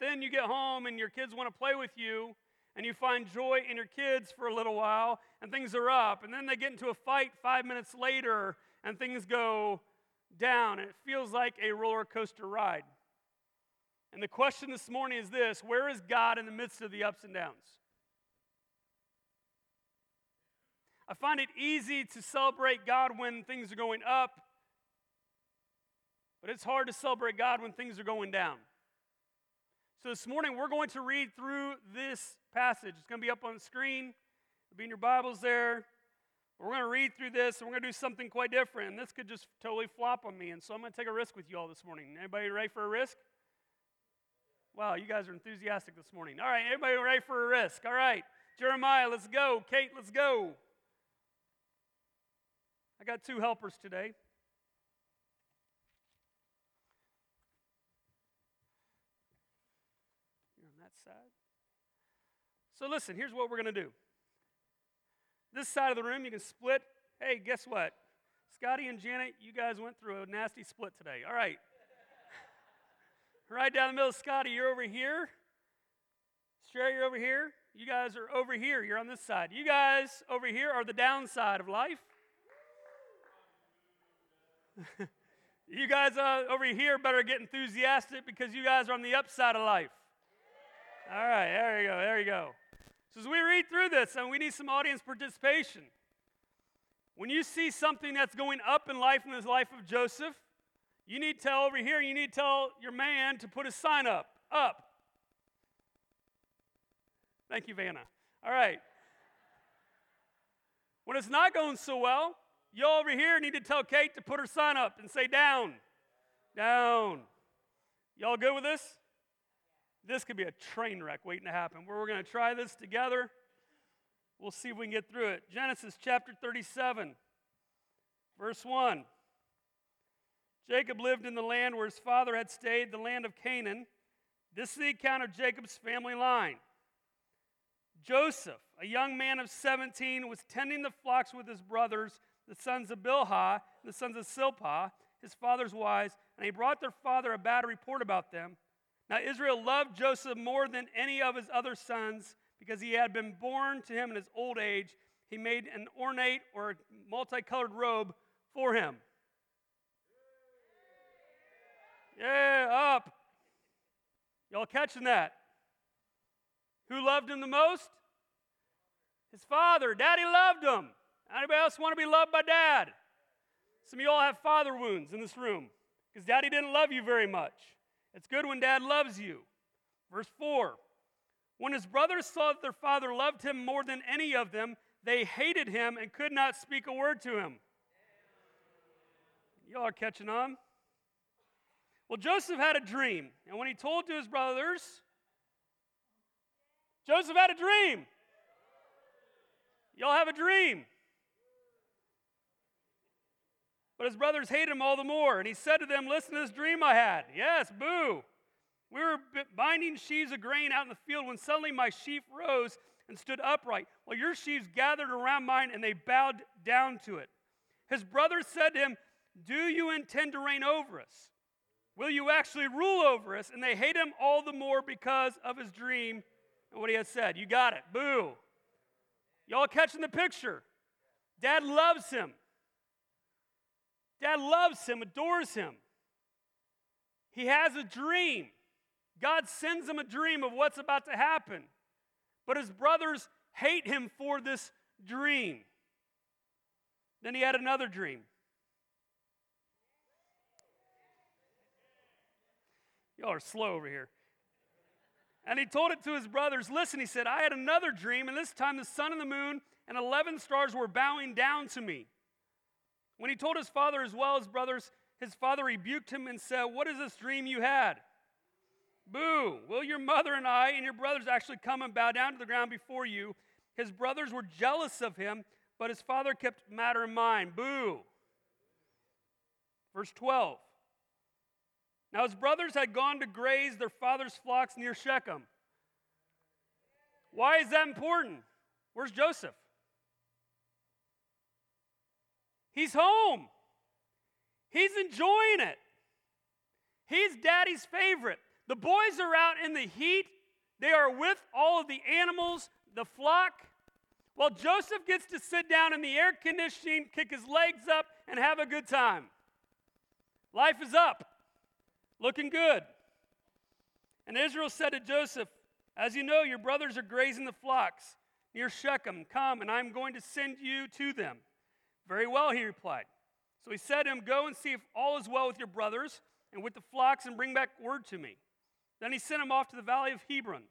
then you get home and your kids want to play with you, and you find joy in your kids for a little while, and things are up. And then they get into a fight five minutes later, and things go down. And it feels like a roller coaster ride. And the question this morning is this Where is God in the midst of the ups and downs? I find it easy to celebrate God when things are going up, but it's hard to celebrate God when things are going down. So this morning we're going to read through this passage. It's going to be up on the screen, it'll be in your Bibles there. We're going to read through this and we're going to do something quite different. And this could just totally flop on me. And so I'm going to take a risk with you all this morning. Anybody ready for a risk? Wow, you guys are enthusiastic this morning. All right, everybody ready for a risk? All right, Jeremiah, let's go. Kate, let's go. I got two helpers today. You're on that side. So, listen, here's what we're going to do. This side of the room, you can split. Hey, guess what? Scotty and Janet, you guys went through a nasty split today. All right. right down the middle, Scotty, you're over here. Sherry, you're over here. You guys are over here. You're on this side. You guys over here are the downside of life. you guys uh, over here better get enthusiastic because you guys are on the upside of life. All right, there you go, there you go. So as we read through this, and we need some audience participation. When you see something that's going up in life in the life of Joseph, you need to tell over here, you need to tell your man to put a sign up. Up. Thank you, Vanna. All right. When it's not going so well, you all over here need to tell Kate to put her sign up and say down. Down. Y'all good with this? This could be a train wreck waiting to happen. We're going to try this together. We'll see if we can get through it. Genesis chapter 37, verse 1. Jacob lived in the land where his father had stayed, the land of Canaan. This is the account of Jacob's family line. Joseph, a young man of 17, was tending the flocks with his brothers the sons of Bilhah, the sons of Zilpah, his father's wives, and he brought their father a bad report about them. Now Israel loved Joseph more than any of his other sons because he had been born to him in his old age. He made an ornate or multicolored robe for him. Yeah, up. Y'all catching that? Who loved him the most? His father. Daddy loved him. Anybody else want to be loved by dad? Some of you all have father wounds in this room because daddy didn't love you very much. It's good when dad loves you. Verse 4 When his brothers saw that their father loved him more than any of them, they hated him and could not speak a word to him. Y'all are catching on? Well, Joseph had a dream, and when he told to his brothers, Joseph had a dream. Y'all have a dream. But his brothers hated him all the more. And he said to them, Listen to this dream I had. Yes, boo. We were binding sheaves of grain out in the field when suddenly my sheaf rose and stood upright, while your sheaves gathered around mine and they bowed down to it. His brothers said to him, Do you intend to reign over us? Will you actually rule over us? And they hate him all the more because of his dream and what he had said. You got it. Boo. Y'all catching the picture? Dad loves him. Dad loves him, adores him. He has a dream. God sends him a dream of what's about to happen. But his brothers hate him for this dream. Then he had another dream. Y'all are slow over here. And he told it to his brothers. Listen, he said, I had another dream, and this time the sun and the moon and 11 stars were bowing down to me. When he told his father as well as brothers, his father rebuked him and said, What is this dream you had? Boo! Will your mother and I and your brothers actually come and bow down to the ground before you? His brothers were jealous of him, but his father kept matter in mind. Boo! Verse 12. Now his brothers had gone to graze their father's flocks near Shechem. Why is that important? Where's Joseph? He's home. He's enjoying it. He's daddy's favorite. The boys are out in the heat. They are with all of the animals, the flock, while Joseph gets to sit down in the air conditioning, kick his legs up, and have a good time. Life is up, looking good. And Israel said to Joseph, As you know, your brothers are grazing the flocks near Shechem. Come, and I'm going to send you to them. Very well, he replied. So he said to him, Go and see if all is well with your brothers and with the flocks, and bring back word to me. Then he sent him off to the valley of Hebron.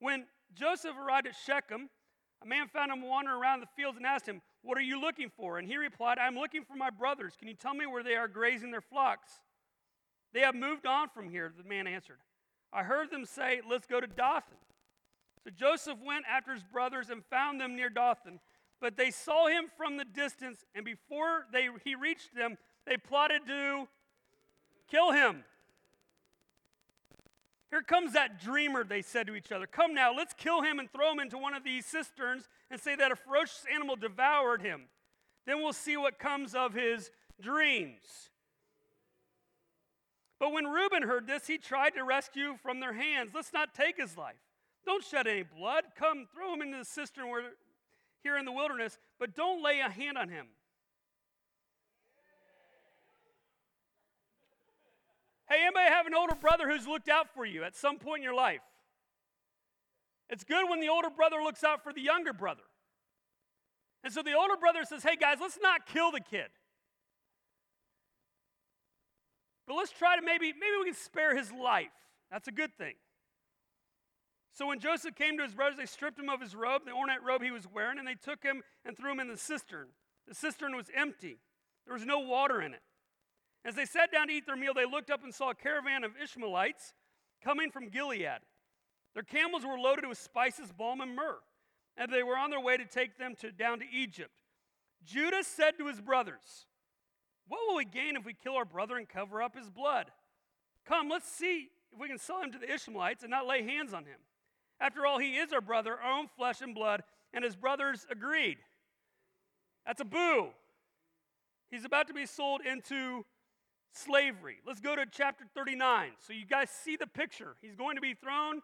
When Joseph arrived at Shechem, a man found him wandering around the fields and asked him, What are you looking for? And he replied, I'm looking for my brothers. Can you tell me where they are grazing their flocks? They have moved on from here, the man answered. I heard them say, Let's go to Dothan. So Joseph went after his brothers and found them near Dothan. But they saw him from the distance, and before they, he reached them, they plotted to kill him. Here comes that dreamer, they said to each other. Come now, let's kill him and throw him into one of these cisterns and say that a ferocious animal devoured him. Then we'll see what comes of his dreams. But when Reuben heard this, he tried to rescue from their hands. Let's not take his life. Don't shed any blood. Come, throw him into the cistern where, here in the wilderness, but don't lay a hand on him. Hey, anybody have an older brother who's looked out for you at some point in your life? It's good when the older brother looks out for the younger brother. And so the older brother says, Hey guys, let's not kill the kid. But let's try to maybe, maybe we can spare his life. That's a good thing. So when Joseph came to his brothers, they stripped him of his robe, the ornate robe he was wearing, and they took him and threw him in the cistern. The cistern was empty, there was no water in it. As they sat down to eat their meal, they looked up and saw a caravan of Ishmaelites coming from Gilead. Their camels were loaded with spices, balm, and myrrh, and they were on their way to take them to, down to Egypt. Judah said to his brothers, what will we gain if we kill our brother and cover up his blood? Come, let's see if we can sell him to the Ishmaelites and not lay hands on him. After all, he is our brother, our own flesh and blood, and his brothers agreed. That's a boo. He's about to be sold into slavery. Let's go to chapter 39. So you guys see the picture. He's going to be thrown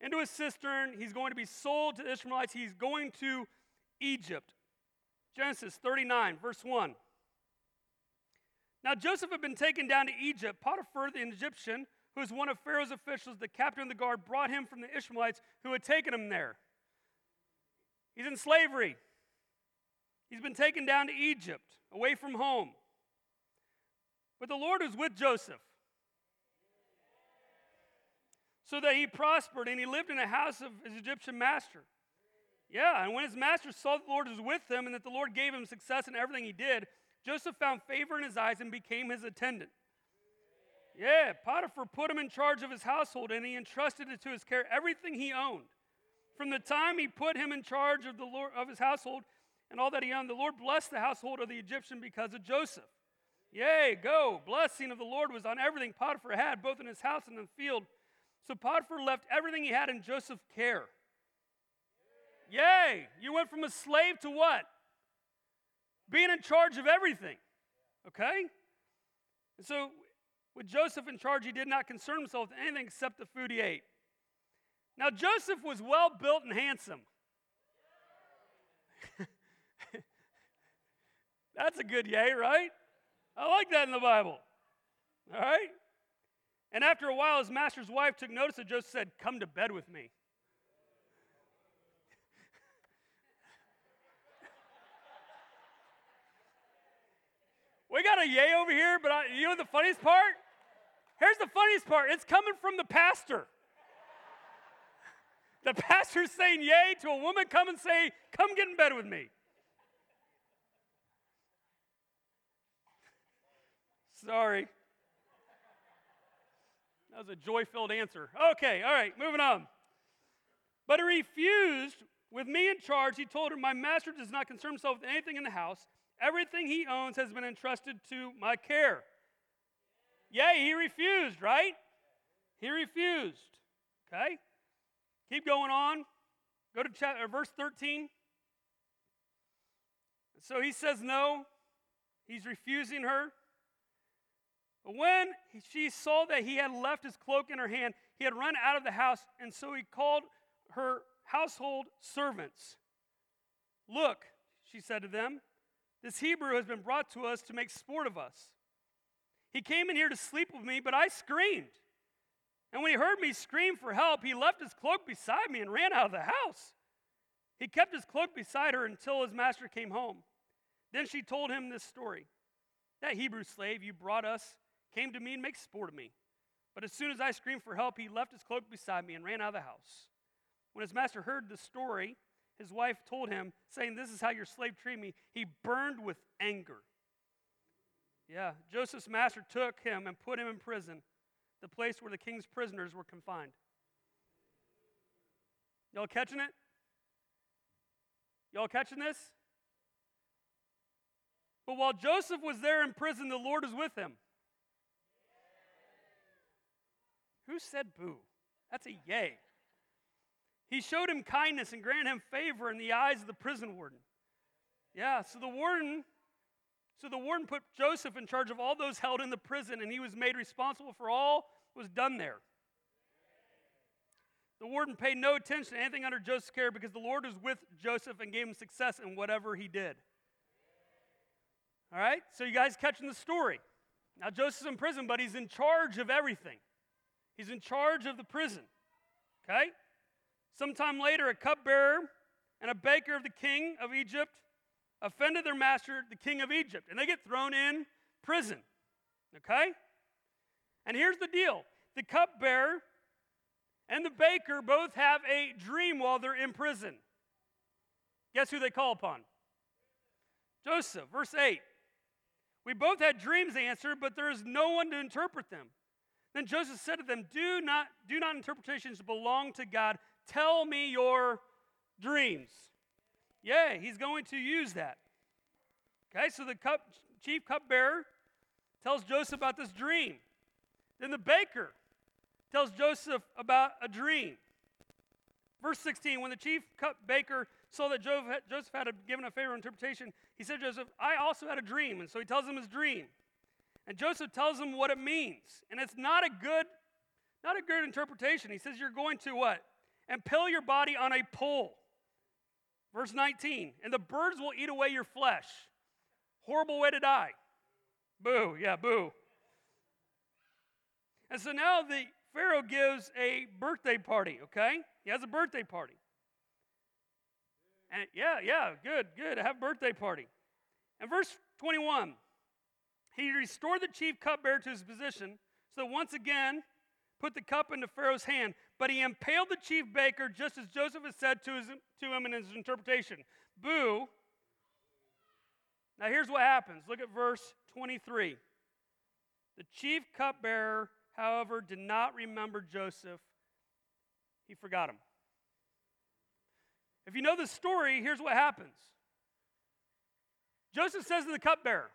into a cistern. He's going to be sold to the Ishmaelites. He's going to Egypt. Genesis 39, verse 1. Now Joseph had been taken down to Egypt. Potiphar, the Egyptian, who was one of Pharaoh's officials, the captain of the guard, brought him from the Ishmaelites who had taken him there. He's in slavery. He's been taken down to Egypt, away from home. But the Lord was with Joseph so that he prospered and he lived in the house of his Egyptian master. Yeah, and when his master saw the Lord was with him and that the Lord gave him success in everything he did, Joseph found favor in his eyes and became his attendant. Yeah, Potiphar put him in charge of his household and he entrusted it to his care everything he owned. From the time he put him in charge of the Lord of his household and all that he owned, the Lord blessed the household of the Egyptian because of Joseph. Yay, go. Blessing of the Lord was on everything Potiphar had, both in his house and in the field. So Potiphar left everything he had in Joseph's care. Yay! You went from a slave to what? being in charge of everything. Okay? And so, with Joseph in charge, he did not concern himself with anything except the food he ate. Now, Joseph was well built and handsome. That's a good yay, right? I like that in the Bible. All right? And after a while, his master's wife took notice of Joseph said, Come to bed with me. We got a yay over here, but I, you know the funniest part? Here's the funniest part it's coming from the pastor. The pastor's saying yay to a woman, come and say, Come get in bed with me. Sorry. That was a joy filled answer. Okay, all right, moving on. But he refused, with me in charge, he told her, My master does not concern himself with anything in the house Everything he owns has been entrusted to my care. Yay, he refused, right? He refused. Okay? Keep going on. Go to chapter, uh, verse 13. So he says no. He's refusing her. But when she saw that he had left his cloak in her hand, he had run out of the house, and so he called her household servants. Look, she said to them, this Hebrew has been brought to us to make sport of us. He came in here to sleep with me, but I screamed. And when he heard me scream for help, he left his cloak beside me and ran out of the house. He kept his cloak beside her until his master came home. Then she told him this story. That Hebrew slave you brought us came to me and made sport of me. But as soon as I screamed for help, he left his cloak beside me and ran out of the house. When his master heard the story, his wife told him, saying, This is how your slave treated me. He burned with anger. Yeah, Joseph's master took him and put him in prison, the place where the king's prisoners were confined. Y'all catching it? Y'all catching this? But while Joseph was there in prison, the Lord was with him. Who said boo? That's a yay. He showed him kindness and granted him favor in the eyes of the prison warden. Yeah, so the warden so the warden put Joseph in charge of all those held in the prison and he was made responsible for all that was done there. The warden paid no attention to anything under Joseph's care because the Lord was with Joseph and gave him success in whatever he did. All right? So you guys catching the story. Now Joseph's in prison, but he's in charge of everything. He's in charge of the prison. Okay? Sometime later, a cupbearer and a baker of the king of Egypt offended their master, the king of Egypt, and they get thrown in prison. Okay? And here's the deal the cupbearer and the baker both have a dream while they're in prison. Guess who they call upon? Joseph, verse 8. We both had dreams, answered, but there is no one to interpret them. Then Joseph said to them, Do not, do not interpretations belong to God. Tell me your dreams. Yeah, he's going to use that. Okay, so the cup, chief cupbearer tells Joseph about this dream. Then the baker tells Joseph about a dream. Verse 16 When the chief cup baker saw that Joseph had given a favorable interpretation, he said to Joseph, I also had a dream. And so he tells him his dream. And Joseph tells him what it means. And it's not a good, not a good interpretation. He says, You're going to what? Impale your body on a pole. Verse 19, and the birds will eat away your flesh. Horrible way to die. Boo, yeah, boo. And so now the Pharaoh gives a birthday party, okay? He has a birthday party. And yeah, yeah, good, good. Have a birthday party. And verse 21, he restored the chief cupbearer to his position, so once again put the cup into Pharaoh's hand. But he impaled the chief baker just as Joseph had said to, his, to him in his interpretation. Boo. Now here's what happens. Look at verse 23. The chief cupbearer, however, did not remember Joseph, he forgot him. If you know the story, here's what happens Joseph says to the cupbearer,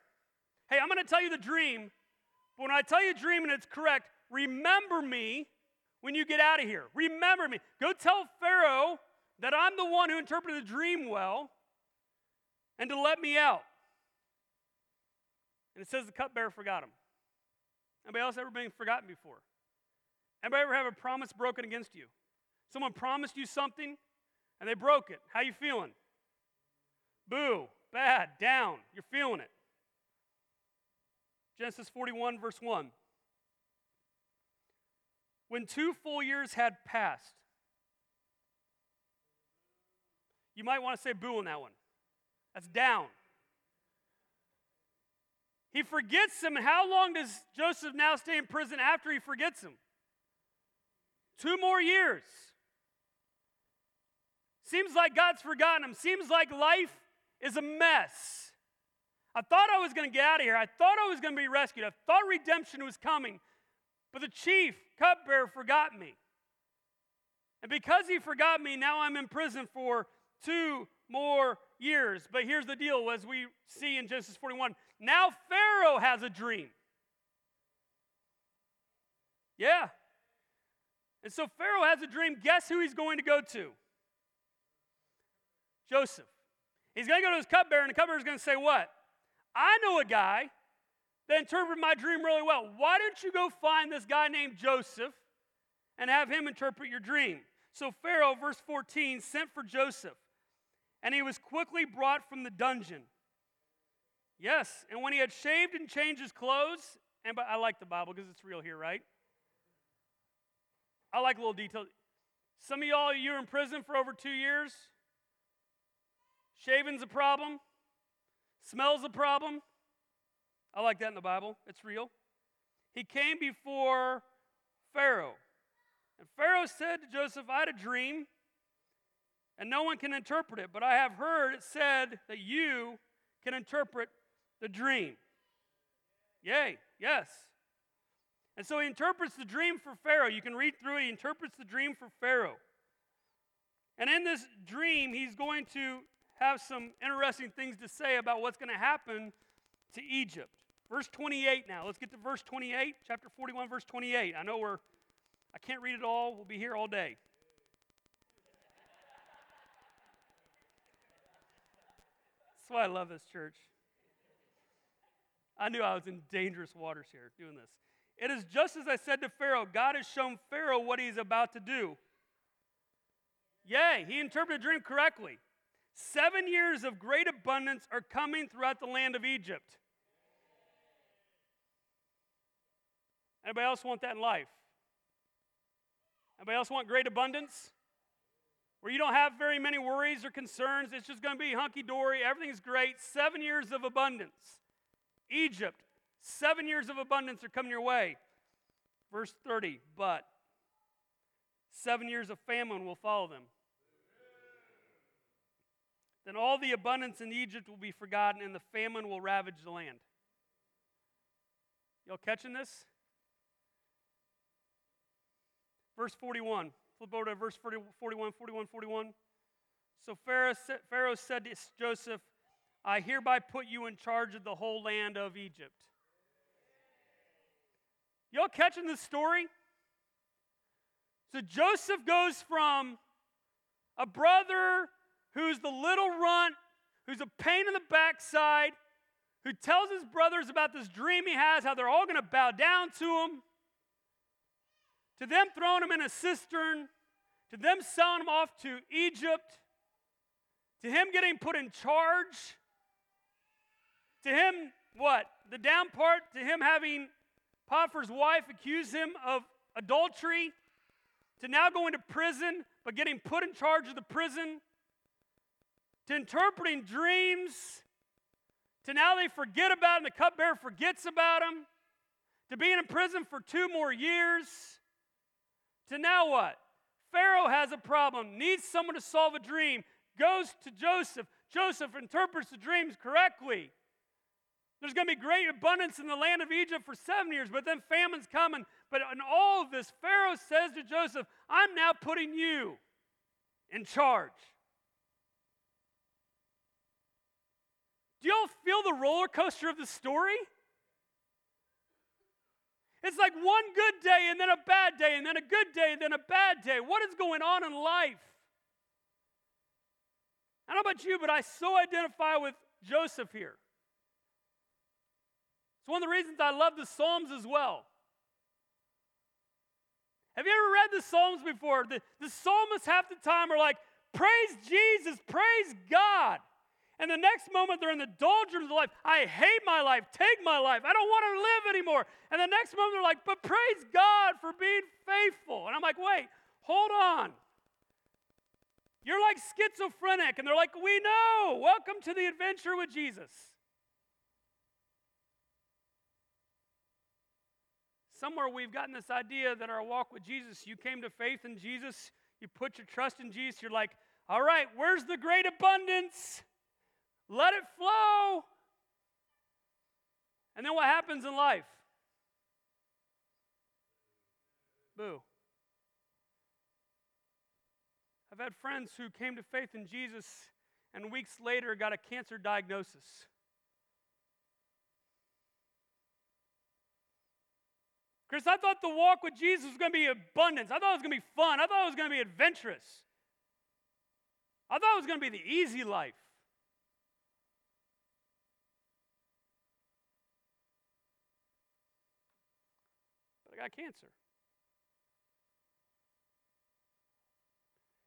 Hey, I'm going to tell you the dream, but when I tell you a dream and it's correct, remember me when you get out of here. Remember me. Go tell Pharaoh that I'm the one who interpreted the dream well and to let me out. And it says the cupbearer forgot him. Anybody else ever been forgotten before? Anybody ever have a promise broken against you? Someone promised you something and they broke it. How you feeling? Boo, bad, down. You're feeling it. Genesis 41, verse 1. When two full years had passed, you might want to say boo on that one. That's down. He forgets him, and how long does Joseph now stay in prison after he forgets him? Two more years. Seems like God's forgotten him. Seems like life is a mess. I thought I was going to get out of here. I thought I was going to be rescued. I thought redemption was coming. But the chief cupbearer forgot me. And because he forgot me, now I'm in prison for two more years. But here's the deal as we see in Genesis 41 now Pharaoh has a dream. Yeah. And so Pharaoh has a dream. Guess who he's going to go to? Joseph. He's going to go to his cupbearer, and the cupbearer is going to say, What? I know a guy that interpret my dream really well. Why don't you go find this guy named Joseph and have him interpret your dream? So Pharaoh, verse 14, sent for Joseph, and he was quickly brought from the dungeon. Yes, and when he had shaved and changed his clothes, and I like the Bible because it's real here, right? I like a little details. Some of y'all, you're in prison for over two years. Shaving's a problem. Smells a problem. I like that in the Bible. It's real. He came before Pharaoh. And Pharaoh said to Joseph, I had a dream, and no one can interpret it, but I have heard it said that you can interpret the dream. Yay, yes. And so he interprets the dream for Pharaoh. You can read through it. He interprets the dream for Pharaoh. And in this dream, he's going to have some interesting things to say about what's going to happen to Egypt. Verse 28 now. Let's get to verse 28, chapter 41, verse 28. I know we're, I can't read it all. We'll be here all day. That's why I love this church. I knew I was in dangerous waters here doing this. It is just as I said to Pharaoh God has shown Pharaoh what he's about to do. Yay, he interpreted the dream correctly. Seven years of great abundance are coming throughout the land of Egypt. Anybody else want that in life? Anybody else want great abundance? Where you don't have very many worries or concerns, it's just going to be hunky dory, everything's great. Seven years of abundance. Egypt, seven years of abundance are coming your way. Verse 30, but seven years of famine will follow them. Then all the abundance in Egypt will be forgotten, and the famine will ravage the land. Y'all catching this? Verse 41. Flip over to verse 40, 41, 41, 41. So Pharaoh, said to Joseph, I hereby put you in charge of the whole land of Egypt. Y'all catching this story? So Joseph goes from a brother who's the little runt, who's a pain in the backside, who tells his brothers about this dream he has, how they're all going to bow down to him, to them throwing him in a cistern, to them selling him off to Egypt, to him getting put in charge, to him, what? The down part, to him having Potiphar's wife accuse him of adultery, to now going to prison, but getting put in charge of the prison, to interpreting dreams, to now they forget about him, the cupbearer forgets about him, to being in prison for two more years to now what? Pharaoh has a problem, needs someone to solve a dream, goes to Joseph. Joseph interprets the dreams correctly. There's going to be great abundance in the land of Egypt for seven years, but then famine's coming. But in all of this, Pharaoh says to Joseph, I'm now putting you in charge. Do y'all feel the roller coaster of the story? It's like one good day and then a bad day and then a good day and then a bad day. What is going on in life? I don't know about you, but I so identify with Joseph here. It's one of the reasons I love the Psalms as well. Have you ever read the Psalms before? The, the psalmists half the time are like, Praise Jesus, praise God. And the next moment they're in the doldrums of life. I hate my life. Take my life. I don't want to live anymore. And the next moment they're like, but praise God for being faithful. And I'm like, wait, hold on. You're like schizophrenic. And they're like, we know. Welcome to the adventure with Jesus. Somewhere we've gotten this idea that our walk with Jesus, you came to faith in Jesus, you put your trust in Jesus, you're like, all right, where's the great abundance? Let it flow. And then what happens in life? Boo. I've had friends who came to faith in Jesus and weeks later got a cancer diagnosis. Chris, I thought the walk with Jesus was going to be abundance. I thought it was going to be fun. I thought it was going to be adventurous. I thought it was going to be the easy life. Got cancer.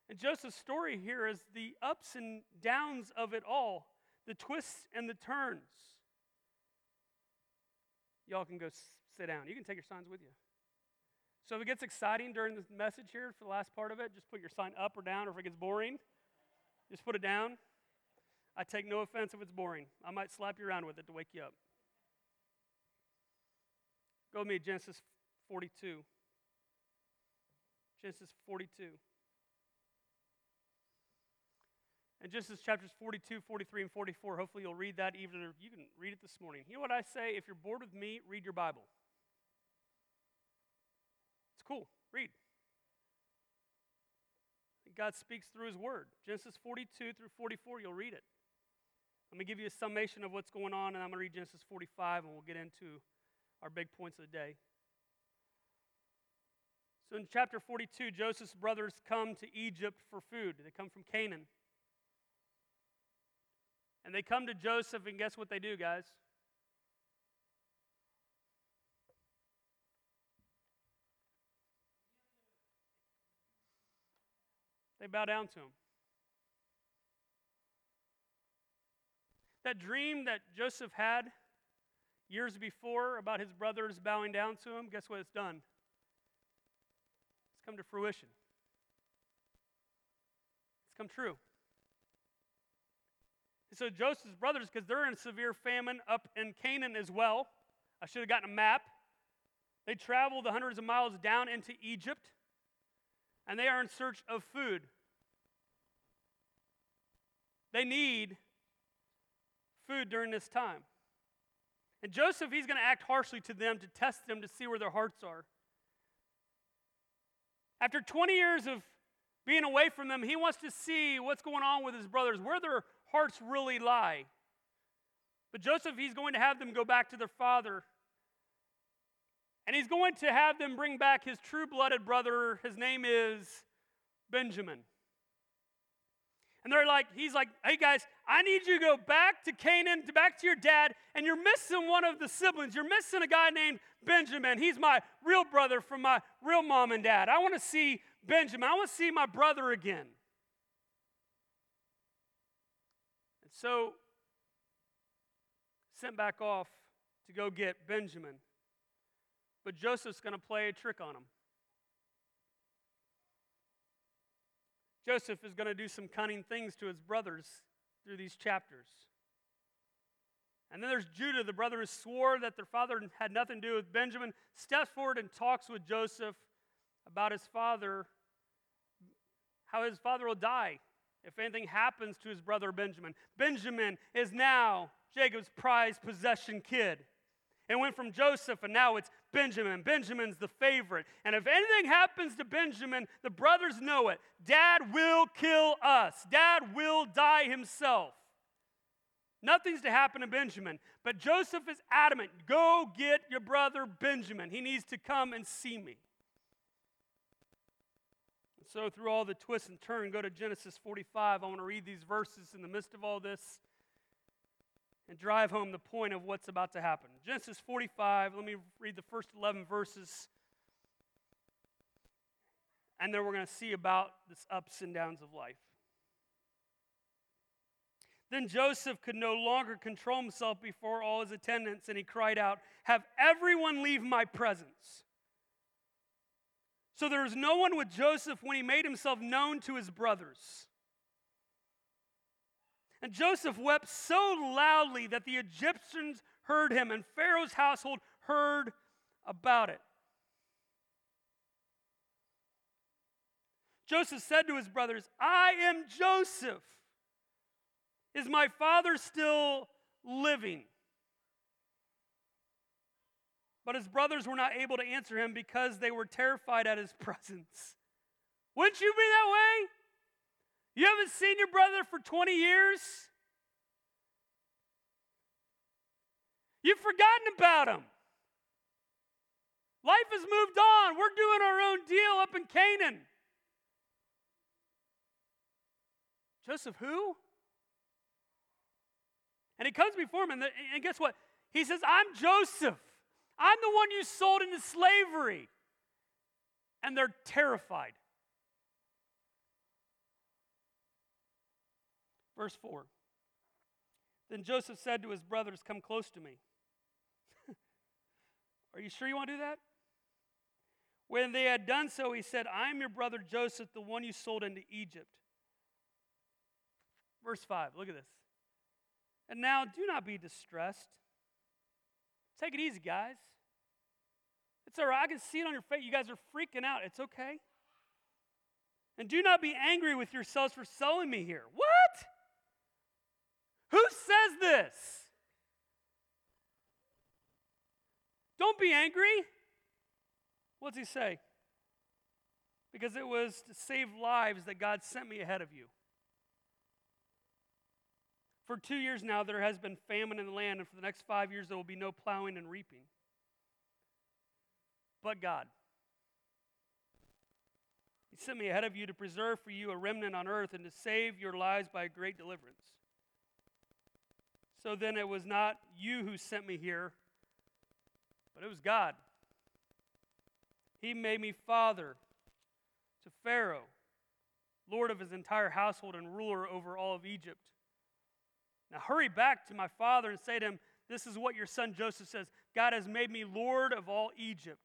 And Joseph's story here is the ups and downs of it all, the twists and the turns. Y'all can go sit down. You can take your signs with you. So if it gets exciting during the message here for the last part of it, just put your sign up or down, or if it gets boring, just put it down. I take no offense if it's boring. I might slap you around with it to wake you up. Go with me, Genesis 42. Genesis 42. And Genesis chapters 42, 43, and 44. Hopefully, you'll read that. Even you can read it this morning. You know what I say? If you're bored with me, read your Bible. It's cool. Read. God speaks through His Word. Genesis 42 through 44, you'll read it. Let me give you a summation of what's going on, and I'm going to read Genesis 45, and we'll get into our big points of the day. So in chapter 42, Joseph's brothers come to Egypt for food. They come from Canaan. And they come to Joseph, and guess what they do, guys? They bow down to him. That dream that Joseph had years before about his brothers bowing down to him, guess what it's done? Come to fruition. It's come true. And so Joseph's brothers, because they're in severe famine up in Canaan as well, I should have gotten a map. They travel the hundreds of miles down into Egypt, and they are in search of food. They need food during this time. And Joseph, he's going to act harshly to them to test them to see where their hearts are. After 20 years of being away from them, he wants to see what's going on with his brothers, where their hearts really lie. But Joseph, he's going to have them go back to their father. And he's going to have them bring back his true blooded brother. His name is Benjamin. And they're like, he's like, hey guys, I need you to go back to Canaan, back to your dad, and you're missing one of the siblings. You're missing a guy named Benjamin. He's my real brother from my real mom and dad. I want to see Benjamin. I want to see my brother again. And so, sent back off to go get Benjamin. But Joseph's going to play a trick on him. Joseph is going to do some cunning things to his brothers through these chapters. And then there's Judah, the brother who swore that their father had nothing to do with Benjamin, steps forward and talks with Joseph about his father, how his father will die if anything happens to his brother Benjamin. Benjamin is now Jacob's prized possession kid. It went from Joseph, and now it's Benjamin. Benjamin's the favorite. And if anything happens to Benjamin, the brothers know it. Dad will kill us, Dad will die himself. Nothing's to happen to Benjamin. But Joseph is adamant go get your brother Benjamin. He needs to come and see me. So, through all the twists and turns, go to Genesis 45. I want to read these verses in the midst of all this and drive home the point of what's about to happen. Genesis 45, let me read the first 11 verses. And then we're going to see about this ups and downs of life. Then Joseph could no longer control himself before all his attendants, and he cried out, Have everyone leave my presence. So there was no one with Joseph when he made himself known to his brothers. And Joseph wept so loudly that the Egyptians heard him, and Pharaoh's household heard about it. Joseph said to his brothers, I am Joseph. Is my father still living? But his brothers were not able to answer him because they were terrified at his presence. Wouldn't you be that way? You haven't seen your brother for 20 years? You've forgotten about him. Life has moved on. We're doing our own deal up in Canaan. Joseph, who? And he comes before him, and, the, and guess what? He says, I'm Joseph. I'm the one you sold into slavery. And they're terrified. Verse 4 Then Joseph said to his brothers, Come close to me. Are you sure you want to do that? When they had done so, he said, I am your brother Joseph, the one you sold into Egypt. Verse 5, look at this. And now do not be distressed. Take it easy, guys. It's all right. I can see it on your face. You guys are freaking out. It's okay. And do not be angry with yourselves for selling me here. What? Who says this? Don't be angry. What's he say? Because it was to save lives that God sent me ahead of you. For two years now, there has been famine in the land, and for the next five years, there will be no plowing and reaping. But God, He sent me ahead of you to preserve for you a remnant on earth and to save your lives by a great deliverance. So then it was not you who sent me here, but it was God. He made me father to Pharaoh, lord of his entire household and ruler over all of Egypt. Now hurry back to my father and say to him, This is what your son Joseph says God has made me Lord of all Egypt.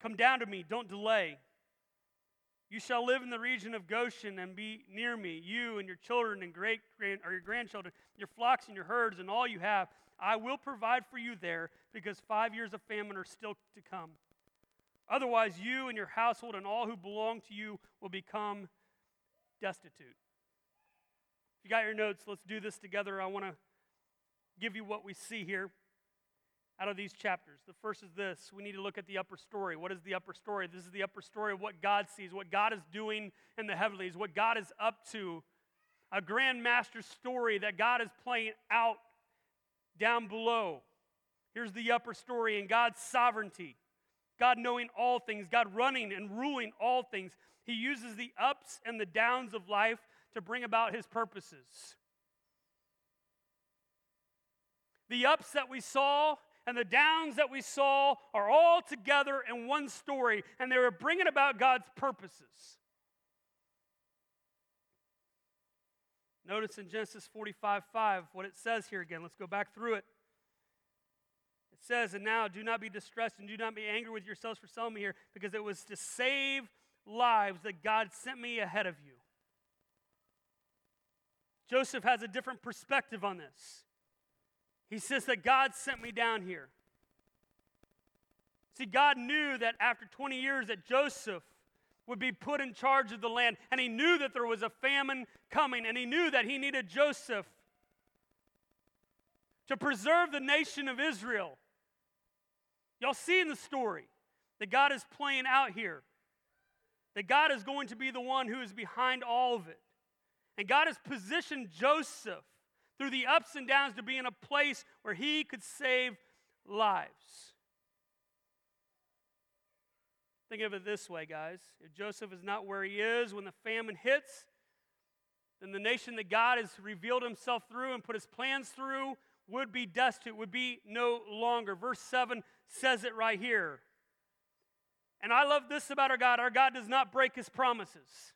Come down to me, don't delay. You shall live in the region of Goshen and be near me, you and your children and great grand, or your grandchildren, your flocks and your herds and all you have. I will provide for you there because five years of famine are still to come. Otherwise, you and your household and all who belong to you will become destitute If you got your notes, let's do this together. I want to give you what we see here out of these chapters. The first is this we need to look at the upper story. What is the upper story? This is the upper story of what God sees, what God is doing in the heavenlies, what God is up to. A grand master story that God is playing out down below. Here's the upper story in God's sovereignty. God knowing all things, God running and ruling all things. He uses the ups and the downs of life to bring about his purposes. The ups that we saw and the downs that we saw are all together in one story, and they were bringing about God's purposes. Notice in Genesis 45 5 what it says here again. Let's go back through it. It says, And now do not be distressed and do not be angry with yourselves for selling me here, because it was to save lives that God sent me ahead of you. Joseph has a different perspective on this. He says that God sent me down here. See, God knew that after 20 years that Joseph would be put in charge of the land, and he knew that there was a famine coming, and he knew that he needed Joseph to preserve the nation of Israel. Y'all see in the story that God is playing out here, that God is going to be the one who is behind all of it. And God has positioned Joseph through the ups and downs to be in a place where he could save lives. Think of it this way, guys. If Joseph is not where he is when the famine hits, then the nation that God has revealed himself through and put his plans through would be destitute, would be no longer. Verse 7 says it right here. And I love this about our God our God does not break his promises.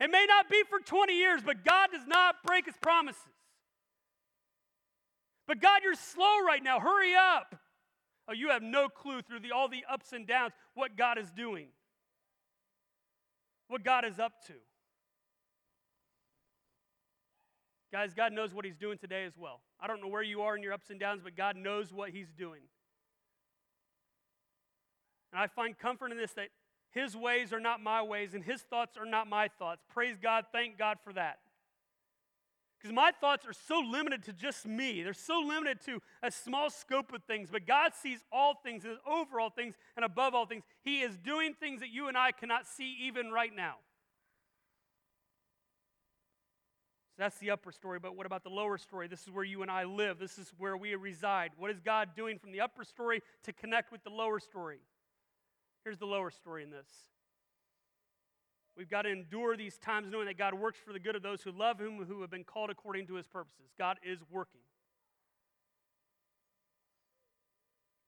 It may not be for 20 years, but God does not break his promises. But God, you're slow right now. Hurry up. Oh, you have no clue through the, all the ups and downs what God is doing, what God is up to. Guys, God knows what He's doing today as well. I don't know where you are in your ups and downs, but God knows what He's doing. And I find comfort in this that his ways are not my ways, and His thoughts are not my thoughts. Praise God. Thank God for that. Because my thoughts are so limited to just me. They're so limited to a small scope of things. But God sees all things, and over all things, and above all things. He is doing things that you and I cannot see even right now. So that's the upper story. But what about the lower story? This is where you and I live, this is where we reside. What is God doing from the upper story to connect with the lower story? Here's the lower story in this. We've got to endure these times knowing that God works for the good of those who love Him, who have been called according to His purposes. God is working.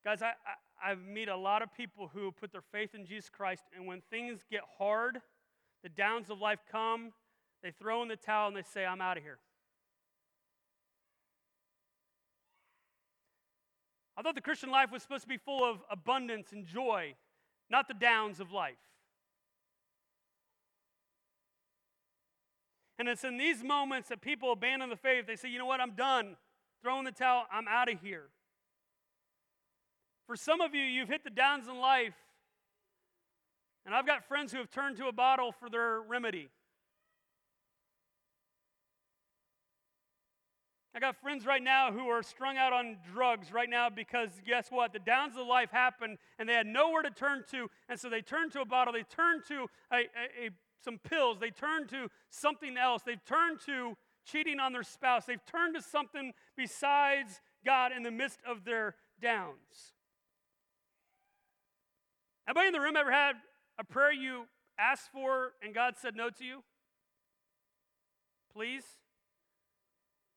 Guys, I, I, I've met a lot of people who put their faith in Jesus Christ, and when things get hard, the downs of life come, they throw in the towel and they say, I'm out of here. I thought the Christian life was supposed to be full of abundance and joy, not the downs of life. And it's in these moments that people abandon the faith. They say, you know what, I'm done. Throw in the towel, I'm out of here. For some of you, you've hit the downs in life. And I've got friends who have turned to a bottle for their remedy. I got friends right now who are strung out on drugs right now because guess what? The downs of life happened and they had nowhere to turn to. And so they turned to a bottle, they turned to a, a, a, some pills, they turned to something else, they've turned to cheating on their spouse, they've turned to something besides God in the midst of their downs. Anybody in the room ever had a prayer you asked for and God said no to you? Please?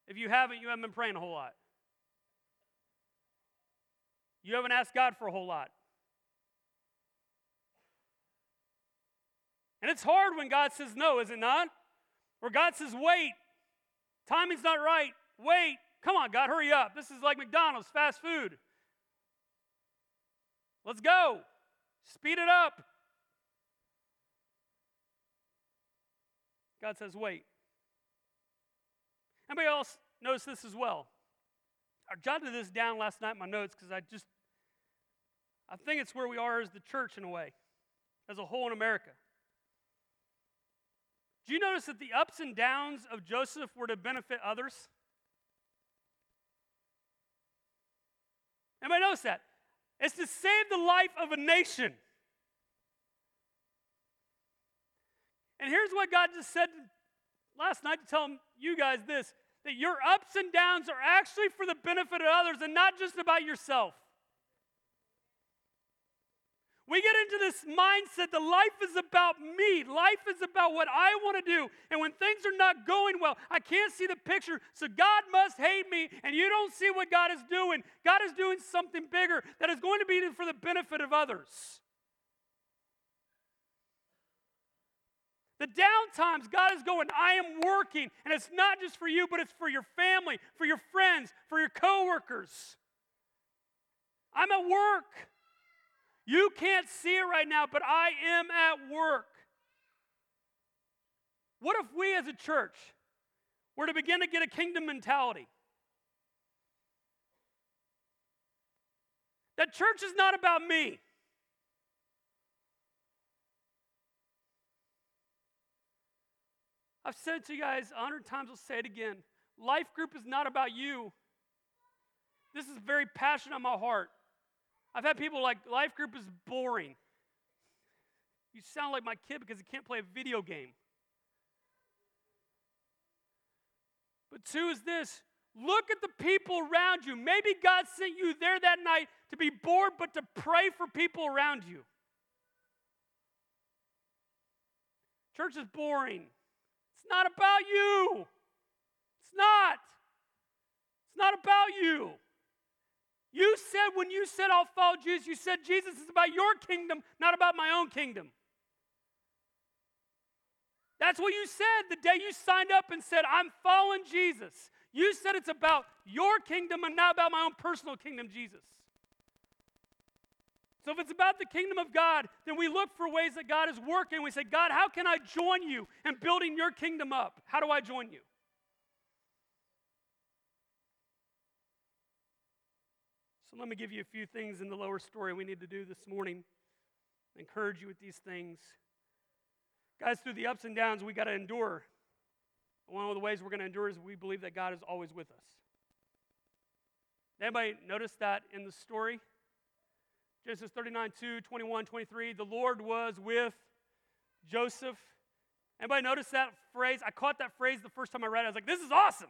If you haven't, you haven't been praying a whole lot. You haven't asked God for a whole lot. And it's hard when God says no, is it not? Where God says, wait, timing's not right, wait, come on, God, hurry up. This is like McDonald's, fast food. Let's go, speed it up. God says, wait. Anybody else notice this as well? I jotted this down last night in my notes because I just, I think it's where we are as the church in a way, as a whole in America. Do you notice that the ups and downs of Joseph were to benefit others? Anybody notice that? It's to save the life of a nation. And here's what God just said last night to tell you guys this that your ups and downs are actually for the benefit of others and not just about yourself. We get into this mindset that life is about me. Life is about what I want to do. And when things are not going well, I can't see the picture. So God must hate me, and you don't see what God is doing. God is doing something bigger that is going to be for the benefit of others. The downtimes, God is going, I am working. And it's not just for you, but it's for your family, for your friends, for your coworkers. I'm at work. You can't see it right now, but I am at work. What if we as a church were to begin to get a kingdom mentality? That church is not about me. I've said to you guys a hundred times, I'll say it again. Life group is not about you. This is very passionate on my heart. I've had people like, life group is boring. You sound like my kid because he can't play a video game. But two is this look at the people around you. Maybe God sent you there that night to be bored, but to pray for people around you. Church is boring. It's not about you. It's not. It's not about you. You said when you said, I'll follow Jesus, you said, Jesus is about your kingdom, not about my own kingdom. That's what you said the day you signed up and said, I'm following Jesus. You said it's about your kingdom and not about my own personal kingdom, Jesus. So if it's about the kingdom of God, then we look for ways that God is working. We say, God, how can I join you in building your kingdom up? How do I join you? So let me give you a few things in the lower story we need to do this morning. encourage you with these things. Guys, through the ups and downs, we got to endure. One of the ways we're going to endure is we believe that God is always with us. Anybody notice that in the story? Genesis 39, 2, 21, 23. The Lord was with Joseph. Anybody notice that phrase? I caught that phrase the first time I read it. I was like, this is awesome.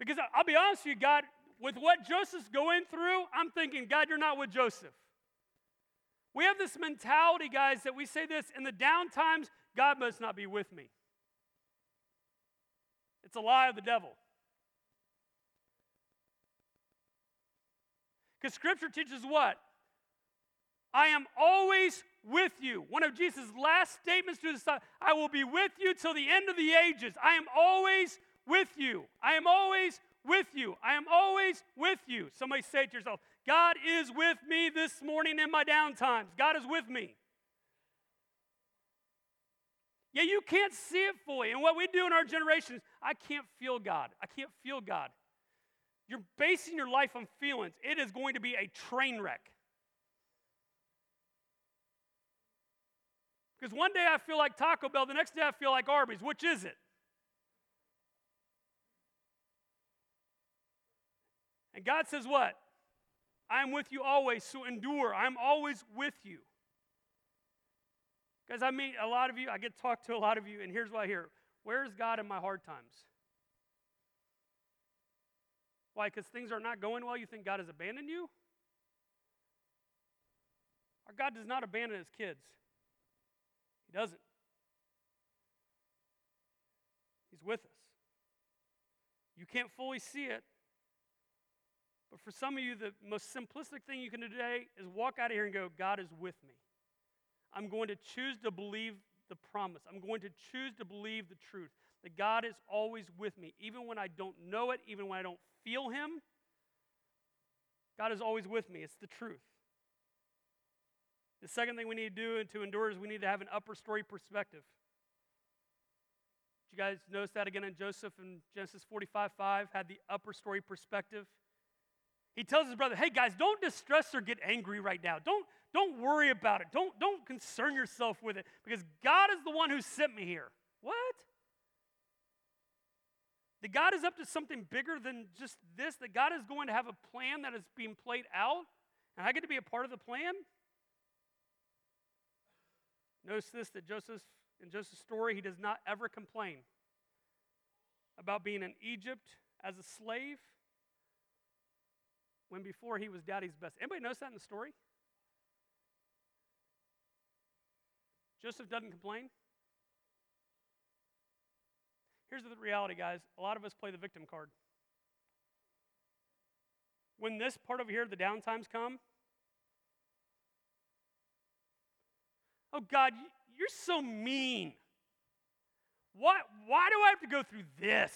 Because I'll be honest with you, God, with what Joseph's going through, I'm thinking, God, you're not with Joseph. We have this mentality, guys, that we say this in the down times, God must not be with me. It's a lie of the devil. Because Scripture teaches what? I am always with you. One of Jesus' last statements to his son I will be with you till the end of the ages. I am always with you. I am always with you. I am always with you. Somebody say to yourself God is with me this morning in my downtimes. God is with me. Yeah, you can't see it fully. And what we do in our generation is, I can't feel God. I can't feel God. You're basing your life on feelings. It is going to be a train wreck. Because one day I feel like Taco Bell, the next day I feel like Arby's. Which is it? And God says, What? I am with you always, so endure. I'm always with you. Because I meet a lot of you, I get to talk to a lot of you, and here's what I hear Where's God in my hard times? Why? Because things are not going well? You think God has abandoned you? Our God does not abandon his kids, He doesn't. He's with us. You can't fully see it, but for some of you, the most simplistic thing you can do today is walk out of here and go, God is with me. I'm going to choose to believe the promise. I'm going to choose to believe the truth that God is always with me, even when I don't know it, even when I don't feel Him. God is always with me. It's the truth. The second thing we need to do and to endure is we need to have an upper story perspective. Did you guys notice that again in Joseph in Genesis 45 5 had the upper story perspective? He tells his brother, hey guys, don't distress or get angry right now. Don't, don't worry about it. Don't, don't concern yourself with it because God is the one who sent me here. What? That God is up to something bigger than just this, that God is going to have a plan that is being played out, and I get to be a part of the plan? Notice this that Joseph, in Joseph's story, he does not ever complain about being in Egypt as a slave when before he was daddy's best. Anybody notice that in the story? Joseph doesn't complain. Here's the reality, guys. A lot of us play the victim card. When this part over here, the downtimes come, oh God, you're so mean. Why, why do I have to go through this?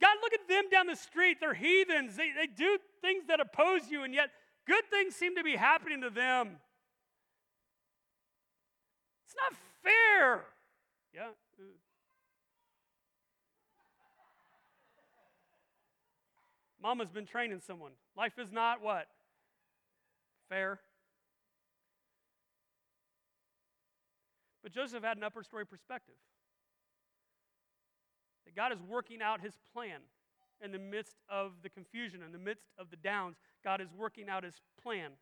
God, look at them down the street. They're heathens. They, they do things that oppose you, and yet good things seem to be happening to them. It's not fair. Yeah. Uh, Mama's been training someone. Life is not what? Fair. But Joseph had an upper story perspective. That God is working out his plan in the midst of the confusion, in the midst of the downs. God is working out his plan.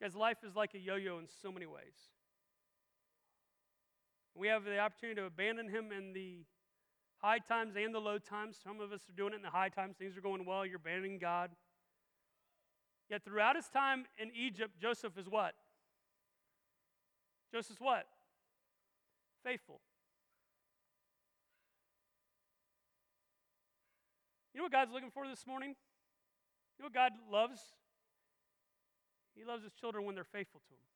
Because life is like a yo yo in so many ways. We have the opportunity to abandon him in the high times and the low times. Some of us are doing it in the high times. Things are going well. You're abandoning God. Yet throughout his time in Egypt, Joseph is what? Joseph's what? Faithful. You know what God's looking for this morning? You know what God loves? He loves his children when they're faithful to him.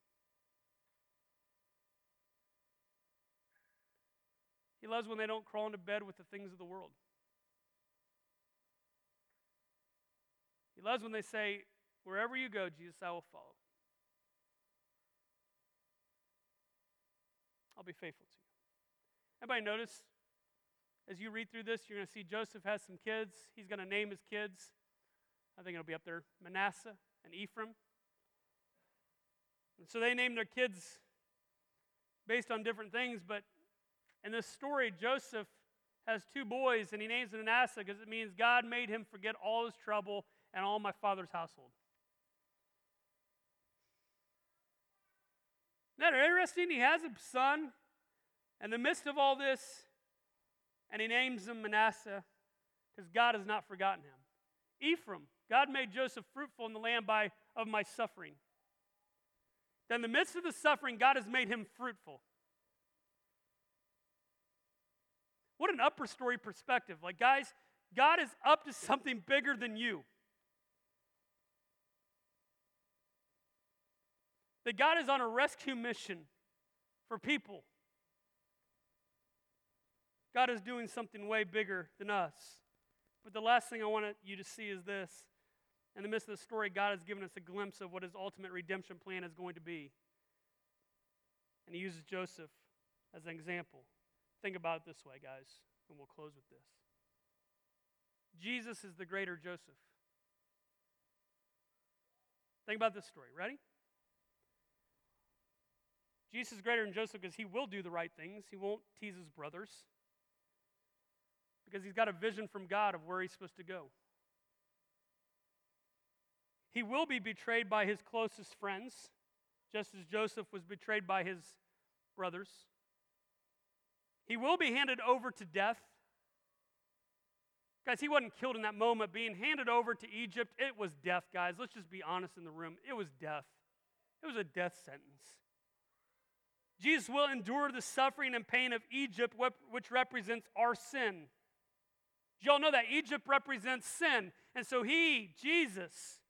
He loves when they don't crawl into bed with the things of the world. He loves when they say, Wherever you go, Jesus, I will follow. I'll be faithful to you. Anybody notice as you read through this, you're going to see Joseph has some kids. He's going to name his kids. I think it'll be up there Manasseh and Ephraim. And so they named their kids based on different things, but in this story, Joseph has two boys, and he names them Manasseh because it means God made him forget all his trouble and all my father's household. Isn't that interesting? He has a son. In the midst of all this, and he names him Manasseh because God has not forgotten him. Ephraim, God made Joseph fruitful in the land by of my suffering. Then in the midst of the suffering, God has made him fruitful. What an upper story perspective. Like, guys, God is up to something bigger than you. That God is on a rescue mission for people. God is doing something way bigger than us. But the last thing I want you to see is this. In the midst of the story, God has given us a glimpse of what his ultimate redemption plan is going to be. And he uses Joseph as an example. Think about it this way, guys, and we'll close with this. Jesus is the greater Joseph. Think about this story. Ready? Jesus is greater than Joseph because he will do the right things. He won't tease his brothers because he's got a vision from God of where he's supposed to go. He will be betrayed by his closest friends, just as Joseph was betrayed by his brothers. He will be handed over to death. Guys, he wasn't killed in that moment. Being handed over to Egypt, it was death, guys. Let's just be honest in the room. It was death. It was a death sentence. Jesus will endure the suffering and pain of Egypt, which represents our sin. Do y'all know that Egypt represents sin? And so he, Jesus,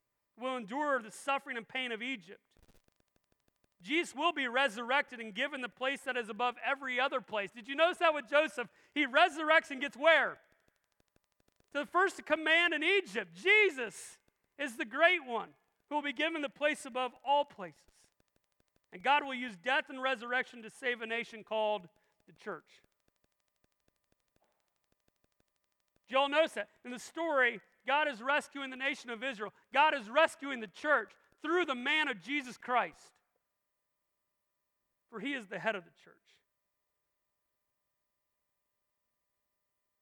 will endure the suffering and pain of Egypt. Jesus will be resurrected and given the place that is above every other place. Did you notice that with Joseph? He resurrects and gets where? To the first command in Egypt. Jesus is the great one who will be given the place above all places. And God will use death and resurrection to save a nation called the church. Did y'all notice that? In the story, God is rescuing the nation of Israel. God is rescuing the church through the man of Jesus Christ for he is the head of the church.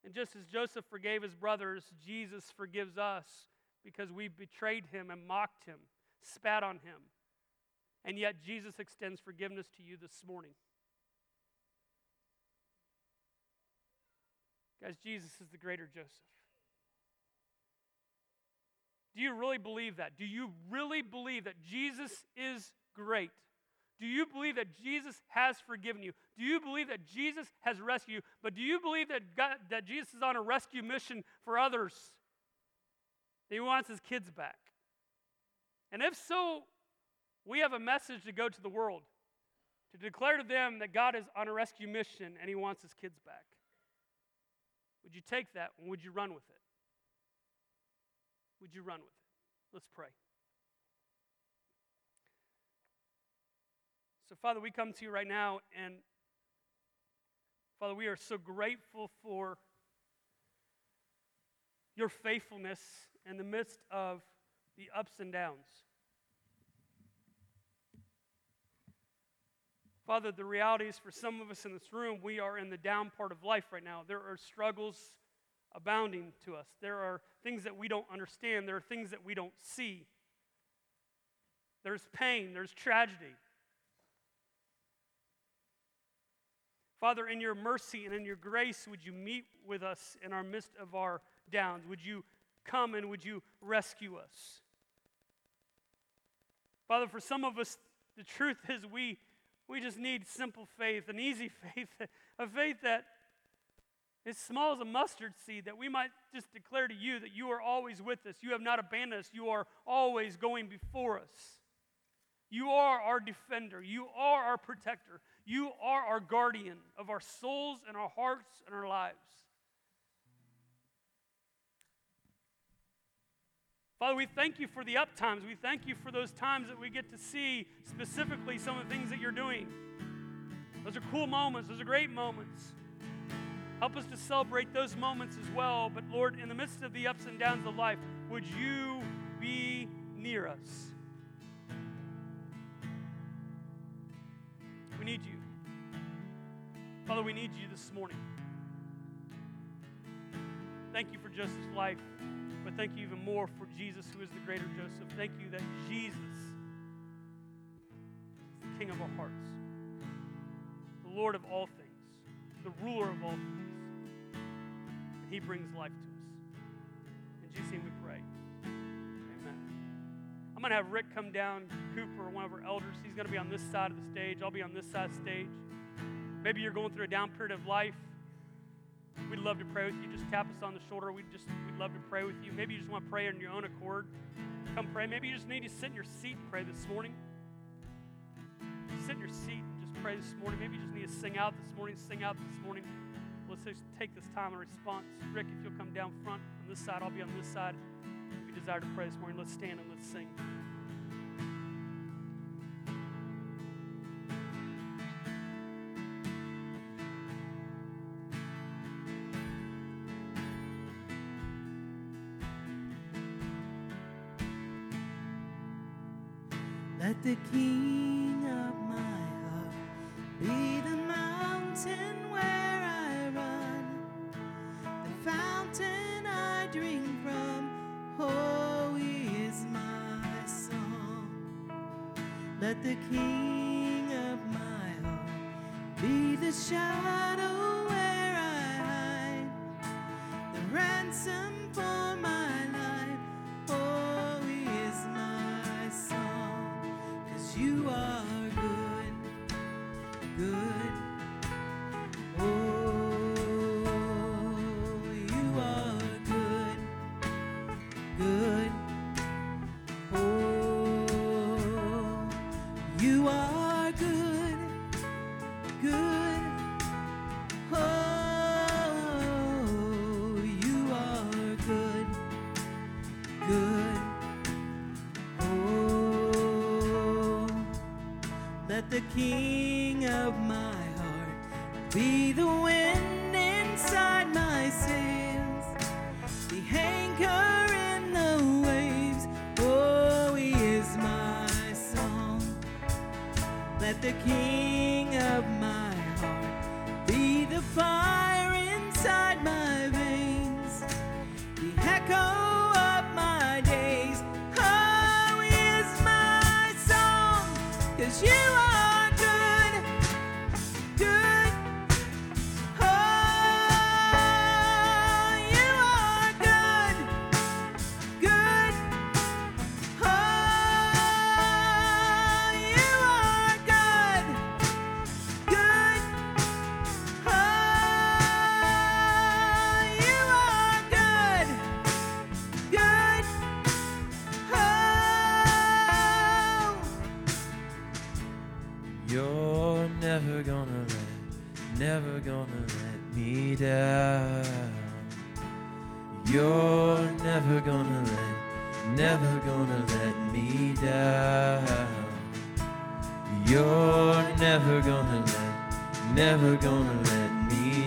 And just as Joseph forgave his brothers, Jesus forgives us because we betrayed him and mocked him, spat on him. And yet Jesus extends forgiveness to you this morning. Guys, Jesus is the greater Joseph. Do you really believe that? Do you really believe that Jesus is great? Do you believe that Jesus has forgiven you? Do you believe that Jesus has rescued you? But do you believe that, God, that Jesus is on a rescue mission for others? That he wants his kids back? And if so, we have a message to go to the world to declare to them that God is on a rescue mission and he wants his kids back. Would you take that and would you run with it? Would you run with it? Let's pray. So, Father, we come to you right now, and Father, we are so grateful for your faithfulness in the midst of the ups and downs. Father, the reality is for some of us in this room, we are in the down part of life right now. There are struggles abounding to us, there are things that we don't understand, there are things that we don't see. There's pain, there's tragedy. Father, in your mercy and in your grace, would you meet with us in our midst of our downs? Would you come and would you rescue us? Father, for some of us, the truth is we, we just need simple faith, an easy faith, a faith that is small as a mustard seed, that we might just declare to you that you are always with us. You have not abandoned us. You are always going before us. You are our defender. You are our protector. You are our guardian of our souls and our hearts and our lives. Father, we thank you for the up times. We thank you for those times that we get to see specifically some of the things that you're doing. Those are cool moments, those are great moments. Help us to celebrate those moments as well. But Lord, in the midst of the ups and downs of life, would you be near us? We need you. Father, we need you this morning. Thank you for Joseph's life, but thank you even more for Jesus, who is the greater Joseph. Thank you that Jesus is the King of our hearts, the Lord of all things, the ruler of all things. And he brings life to us. In Jesus' name we pray. Going to have Rick come down, Cooper, one of our elders. He's going to be on this side of the stage. I'll be on this side stage. Maybe you're going through a down period of life. we'd love to pray with you. Just tap us on the shoulder. We'd just we'd love to pray with you. Maybe you just want to pray on your own accord. Come pray. Maybe you just need to sit in your seat and pray this morning. Sit in your seat and just pray this morning. Maybe you just need to sing out this morning. Sing out this morning. Let's just take this time of response. Rick, if you'll come down front on this side, I'll be on this side. Desire to pray this morning, let's stand and let's sing. Let the King Let the King let the King of my heart. Be the wind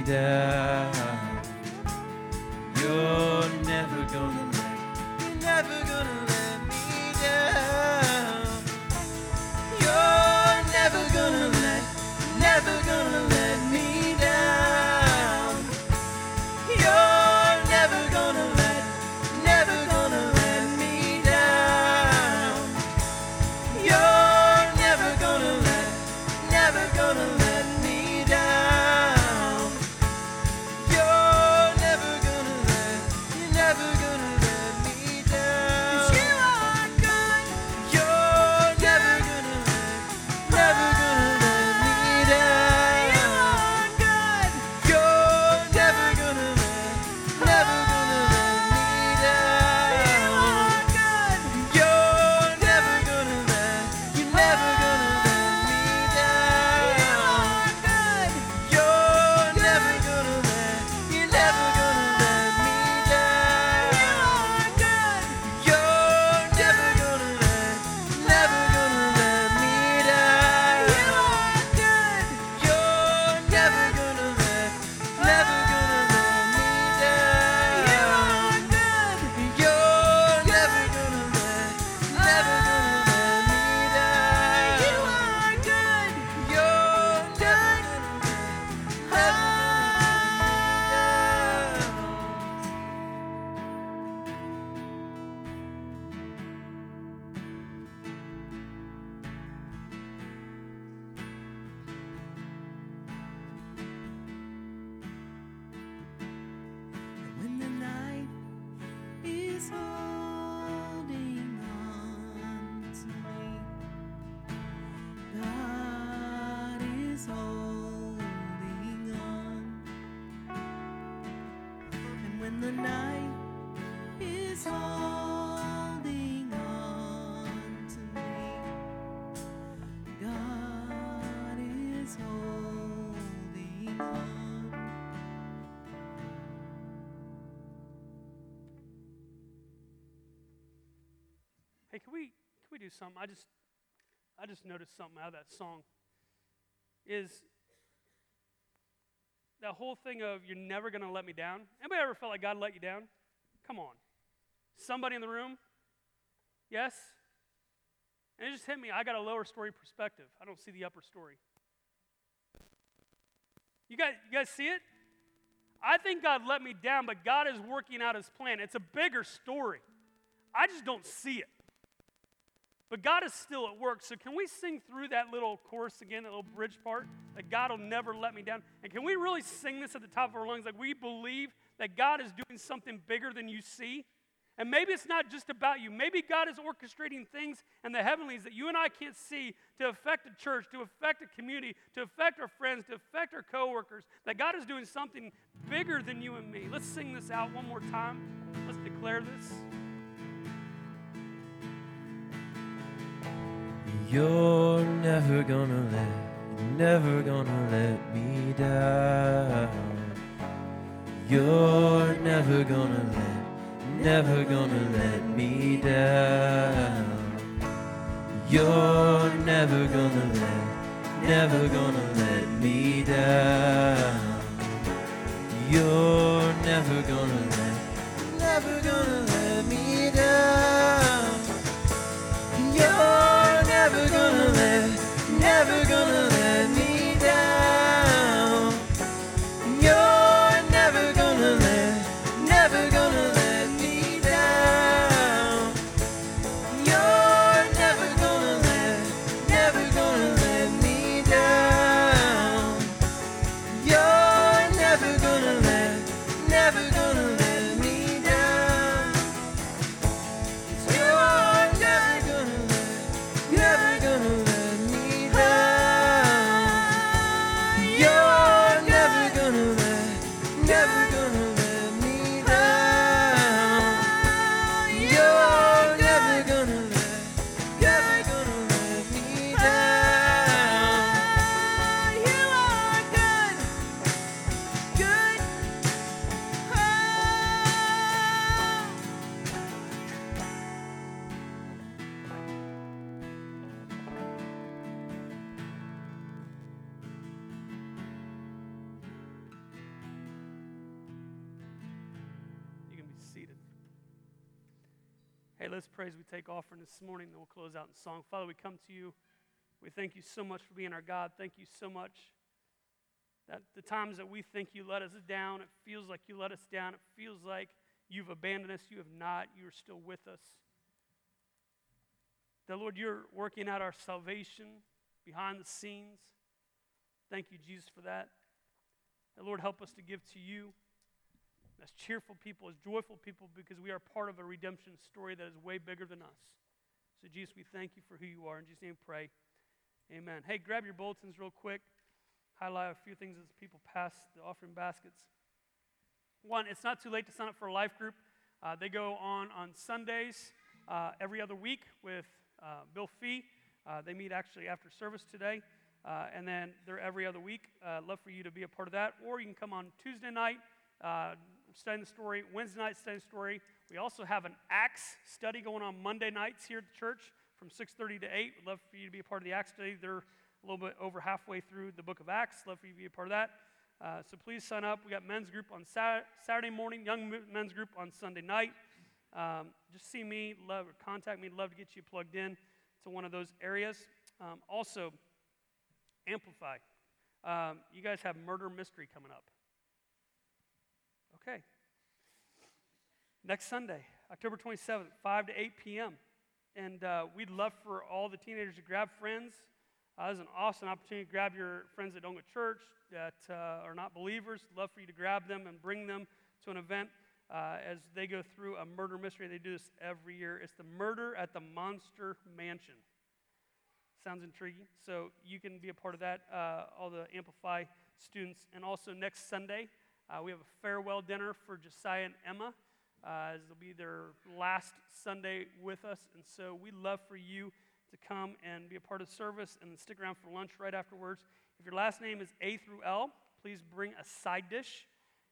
down. You're holding on. The night is holding on to me. God is holding on. Hey, can we can we do something? I just I just noticed something out of that song. Is that whole thing of you're never gonna let me down? Anybody ever felt like God let you down? Come on. Somebody in the room? Yes? And it just hit me. I got a lower story perspective. I don't see the upper story. You guys, you guys see it? I think God let me down, but God is working out his plan. It's a bigger story. I just don't see it. But God is still at work. So can we sing through that little chorus again, that little bridge part? That God will never let me down. And can we really sing this at the top of our lungs? Like we believe that God is doing something bigger than you see. And maybe it's not just about you. Maybe God is orchestrating things in the heavenlies that you and I can't see to affect a church, to affect a community, to affect our friends, to affect our coworkers. That God is doing something bigger than you and me. Let's sing this out one more time. Let's declare this. You're never gonna let, never gonna let me down. You're never gonna let, never gonna let me down. You're never gonna let, never gonna let me down. You're never gonna let, never gonna morning, then we'll close out in song. Father, we come to you. We thank you so much for being our God. Thank you so much that the times that we think you let us down, it feels like you let us down. It feels like you've abandoned us. You have not. You are still with us. That, Lord, you're working out our salvation behind the scenes. Thank you, Jesus, for that. That, Lord, help us to give to you as cheerful people, as joyful people, because we are part of a redemption story that is way bigger than us. So, Jesus, we thank you for who you are. In Jesus' name, pray. Amen. Hey, grab your bulletins real quick. Highlight a few things as people pass the offering baskets. One, it's not too late to sign up for a life group. Uh, they go on on Sundays uh, every other week with uh, Bill Fee. Uh, they meet actually after service today. Uh, and then they're every other week. Uh, love for you to be a part of that. Or you can come on Tuesday night, uh, the story, Wednesday night, studying the story. We also have an Acts study going on Monday nights here at the church from 6.30 to 8. We'd love for you to be a part of the Acts study. They're a little bit over halfway through the book of Acts. Love for you to be a part of that. Uh, so please sign up. We got men's group on Sat- Saturday morning, young men's group on Sunday night. Um, just see me, love contact me. Love to get you plugged in to one of those areas. Um, also, Amplify. Um, you guys have murder mystery coming up. Okay. Next Sunday, October 27th, 5 to 8 p.m. And uh, we'd love for all the teenagers to grab friends. Uh, this is an awesome opportunity to grab your friends that don't go to church, that uh, are not believers. Love for you to grab them and bring them to an event uh, as they go through a murder mystery. They do this every year. It's the Murder at the Monster Mansion. Sounds intriguing. So you can be a part of that, uh, all the Amplify students. And also next Sunday, Uh, we have a farewell dinner for Josiah and Emma, uh, it'll be their last Sunday with us. And so we'd love for you to come and be a part of service and stick around for lunch right afterwards. If your last name is A through L, please bring a side dish.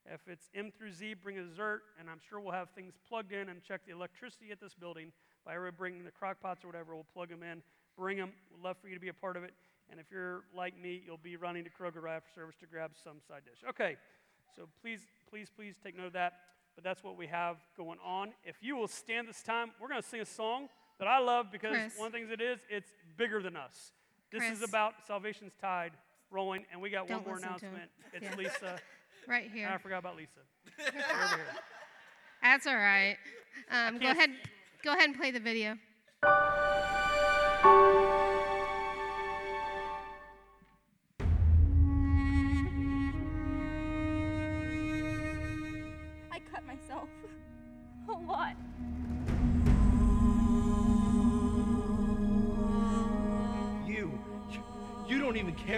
If it's M through Z, bring a dessert, and I'm sure we'll have things plugged in and check the electricity at this building. By everybody bringing the crock pots or whatever, we'll plug them in, bring them. We'd love for you to be a part of it. And if you're like me, you'll be running to Kroger right after service to grab some side dish. Okay, so please, please, please take note of that. But that's what we have going on. If you will stand this time, we're going to sing a song that I love because Chris. one of the things it is, it's bigger than us. This is about Salvation's Tide rolling, and we got Don't one more announcement. It's Yeah. Lisa. Right And here. I forgot about Lisa. Here. That's all right. Um, go ahead. Go ahead and play the video.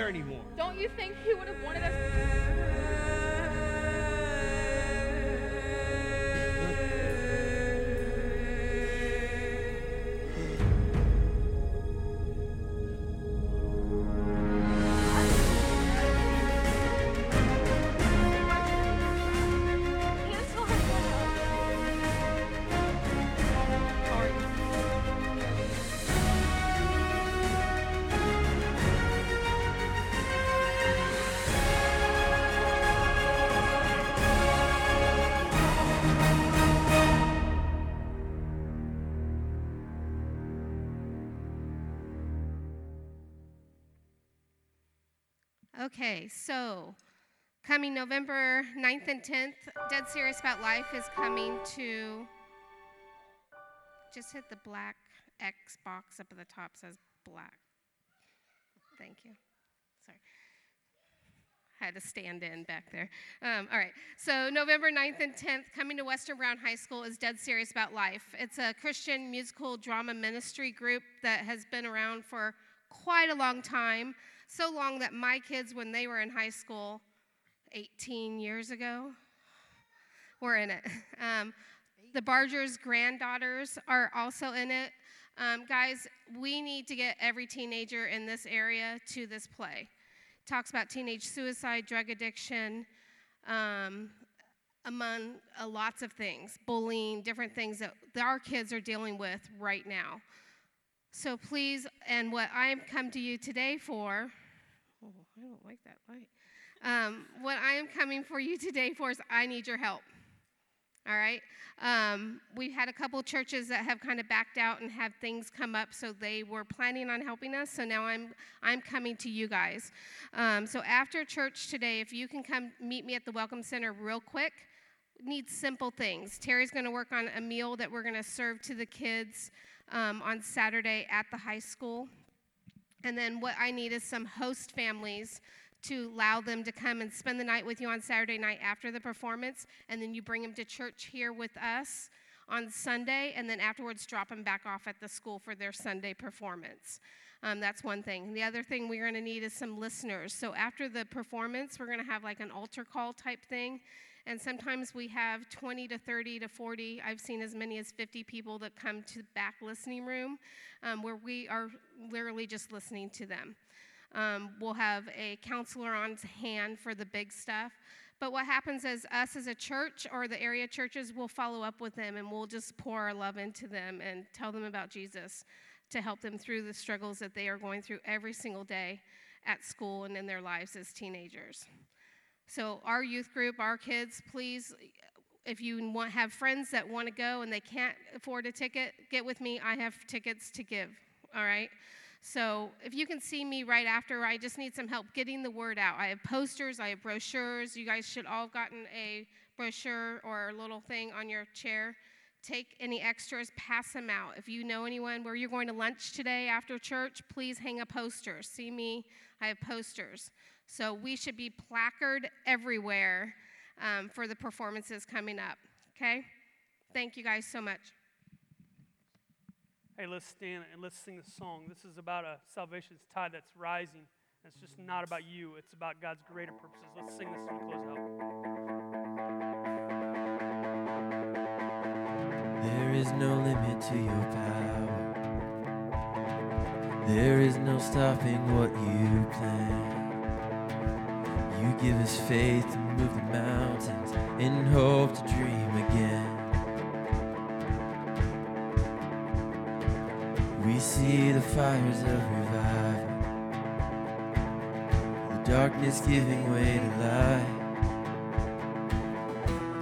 Anymore. Don't you think he would have wanted us? Okay, so coming November 9th and 10th, Dead Serious About Life is coming to. Just hit the black X box up at the top says black. Thank you. Sorry. Had to stand in back there. Um, all right. So, November 9th and 10th, coming to Western Brown High School is Dead Serious About Life. It's a Christian musical drama ministry group that has been around for quite a long time. So long that my kids, when they were in high school 18 years ago, were in it. Um, the Barger's granddaughters are also in it. Um, guys, we need to get every teenager in this area to this play. Talks about teenage suicide, drug addiction, um, among uh, lots of things, bullying, different things that that our kids are dealing with right now. So please, and what I've come to you today for, I don't like that light. Um, what I am coming for you today for is I need your help. All right. Um, we've had a couple churches that have kind of backed out and had things come up, so they were planning on helping us. So now I'm I'm coming to you guys. Um, so after church today, if you can come meet me at the Welcome Center real quick, need simple things. Terry's going to work on a meal that we're going to serve to the kids um, on Saturday at the high school. And then what I need is some host families to allow them to come and spend the night with you on Saturday night after the performance, and then you bring them to church here with us on Sunday, and then afterwards drop them back off at the school for their Sunday performance. Um, that's one thing. The other thing we're going to need is some listeners. So after the performance, we're going to have like an altar call type thing. And sometimes we have 20 to 30 to 40, I've seen as many as 50 people that come to the back listening room um, where we are literally just listening to them. Um, we'll have a counselor on hand for the big stuff. But what happens is, us as a church or the area churches will follow up with them and we'll just pour our love into them and tell them about Jesus to help them through the struggles that they are going through every single day at school and in their lives as teenagers. So, our youth group, our kids, please, if you want have friends that want to go and they can't afford a ticket, get with me. I have tickets to give. All right. So, if you can see me right after, I just need some help getting the word out. I have posters, I have brochures. You guys should all have gotten a brochure or a little thing on your chair. Take any extras, pass them out. If you know anyone where you're going to lunch today after church, please hang a poster. See me, I have posters. So we should be placard everywhere um, for the performances coming up. Okay? Thank you guys so much. Hey, let's stand and let's sing a song. This is about a salvation tide that's rising. It's just not about you, it's about God's greater purposes. Let's sing this song close out. There is no limit to your power. There is no stopping what you plan. You give us faith to move the mountains and hope to dream again. We see the fires of revival, the darkness giving way to light,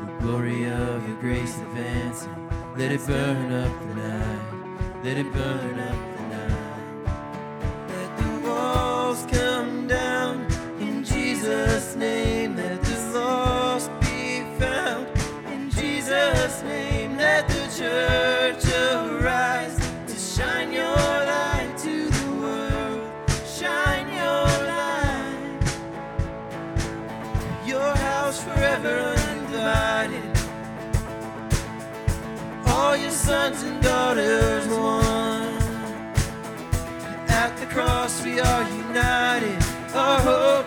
the glory of your grace advancing. Let it burn up the night, let it burn up sons and daughters one. At the cross we are united. Our hope is